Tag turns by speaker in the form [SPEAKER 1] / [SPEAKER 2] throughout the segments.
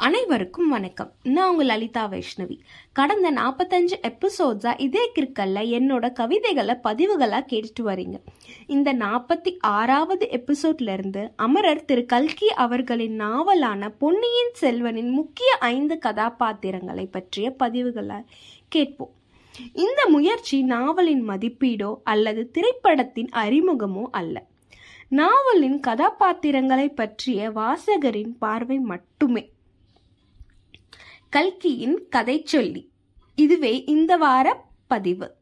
[SPEAKER 1] அனைவருக்கும் வணக்கம். நான் உங்கள் லலிதா வைஷ்ணவி. கடந்த நாற்பத்தஞ்சு எபிசோட்ஸாக இதே கிற்கல்ல என்னோட கவிதைகளை பதிவுகளாக கேட்டுட்டு வரீங்க. இந்த நாற்பத்தி ஆறாவது எபிசோட்லேருந்து அமரர் திரு கல்கி அவர்களின் நாவலான பொன்னியின் செல்வனின் முக்கிய ஐந்து கதாபாத்திரங்களை பற்றிய பதிவுகளை கேட்போம். இந்த முயற்சி நாவலின் மதிப்பீடோ அல்லது திரைப்படத்தின் அறிமுகமோ அல்ல. நாவலின் கதாபாத்திரங்களை பற்றிய வாசகரின் பார்வை மட்டுமே. கல்கியின் கதை சொல்லி இதுவே இந்த வார பதிவு.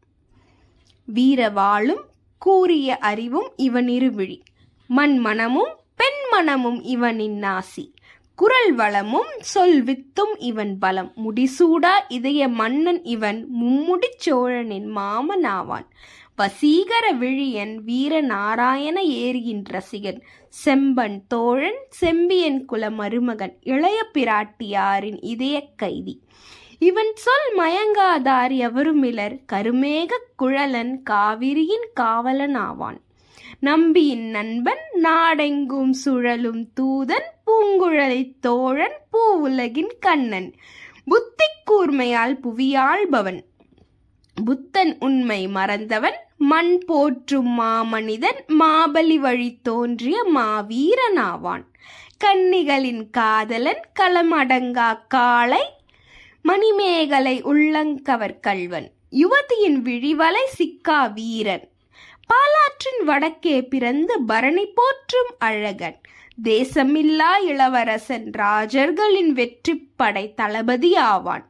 [SPEAKER 1] வீரவாளும் கூறிய அறிவும் இவன் இருவிழி மண் மனமும் பெண் மனமும் இவனின் நாசி. குரல் வளமும் சொல் வித்தும் இவன் பலம். முடிசூடா இதய மன்னன் இவன் மும்முடிச் சோழனின் மாமனாவான். வசீகர விழியன் வீர நாராயண ஏரியின் ரசிகன். செம்பன் தோழன் செம்பியன் குல மருமகன். இளைய பிராட்டியாரின் இதய கைதி. இவன் சொல் மயங்காதார் எவருமிலர். கருமேக குழலன் காவிரியின் காவலன் ஆவான் நம்பியின் நண்பன் நாடெங்கும் சுழலும் தூதன் பூங்குழலை தோழன் பூ உலகின் கண்ணன். புத்தி கூர்மையால் புவியாள்பவன் புத்தன் உண்மை மறந்தவன் மண் போற்றும் மாமனிதன் மாபலி வழி தோன்றிய மாவீரனாவான். கன்னிகளின் காதலன் களமடங்கா காளை மணிமேகலை உள்ளங்கவர் கல்வன் யுவதியின் விழிவலை சிக்கா வீரன். பாலாற்றின் வடக்கே பிறந்து பரணி போற்றும் அழகன். தேசமில்லா இளவரசன் ராஜர்களின் வெற்றி படை தளபதி ஆவான்.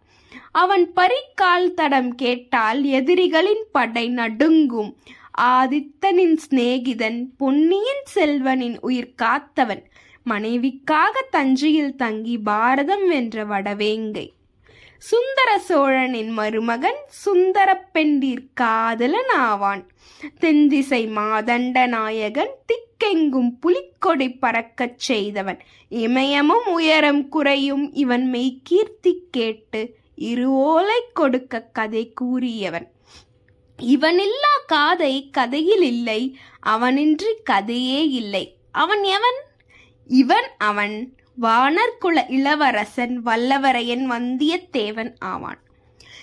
[SPEAKER 1] அவன் பரிக்கால் தடம் கேட்டால் எதிரிகளின் படை நடுங்கும். ஆதித்தனின் சிநேகிதன் பொன்னியின் செல்வனின் உயிர் காத்தவன். மனைவிக்காக தஞ்சையில் தங்கி பாரதம் வென்ற வடவேங்கை. சுந்தர சோழனின் மருமகன் சுந்தர பெண்டிற் காதலன் ஆவான் தென்திசை மாதண்ட நாயகன் திக்கெங்கும் புலிக்கொடி பறக்கச் செய்தவன். இமயமும் உயரம் குறையும் இவன் மெய்கீர்த்தி கேட்டு இரு ஓலை கொடுக்க கதை கூறியவன். இவனில்லா காதை கதையில் இல்லை அவனின்றி கதையே இல்லை. அவன் எவன்? இவன் அவன். வானர்குல இளவரசன் வல்லவரையன் வந்தியத்தேவன் ஆவான்.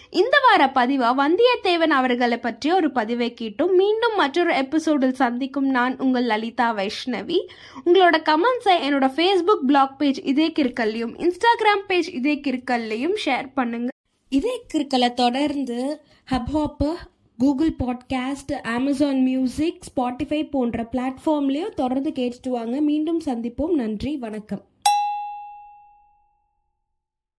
[SPEAKER 1] இந்த வார பதிவா வந்தியத்தேவன் அவர்களை பற்றிய ஒரு பதிவை கேட்டும். மீண்டும் மற்றொரு எபிசோடில் சந்திக்கும் நான் உங்கள் லலிதா வைஷ்ணவி. உங்களோட கமெண்ட்ஸை என்னோட ஃபேஸ்புக் பிளாக் பேஜ் இதே கிற்கல்லையும் இன்ஸ்டாகிராம் பேஜ் இதே கிற்கல்லையும் ஷேர் பண்ணுங்க. இதே கிற்கலை தொடர்ந்து ஹப்ஹாப்பு Google podcast Amazon music Spotify போன்ற பிளாட்ஃபார்ம்லேயும் தொடர்ந்து கேட்டுட்டு வாங்க. மீண்டும் சந்திப்போம். நன்றி. வணக்கம்.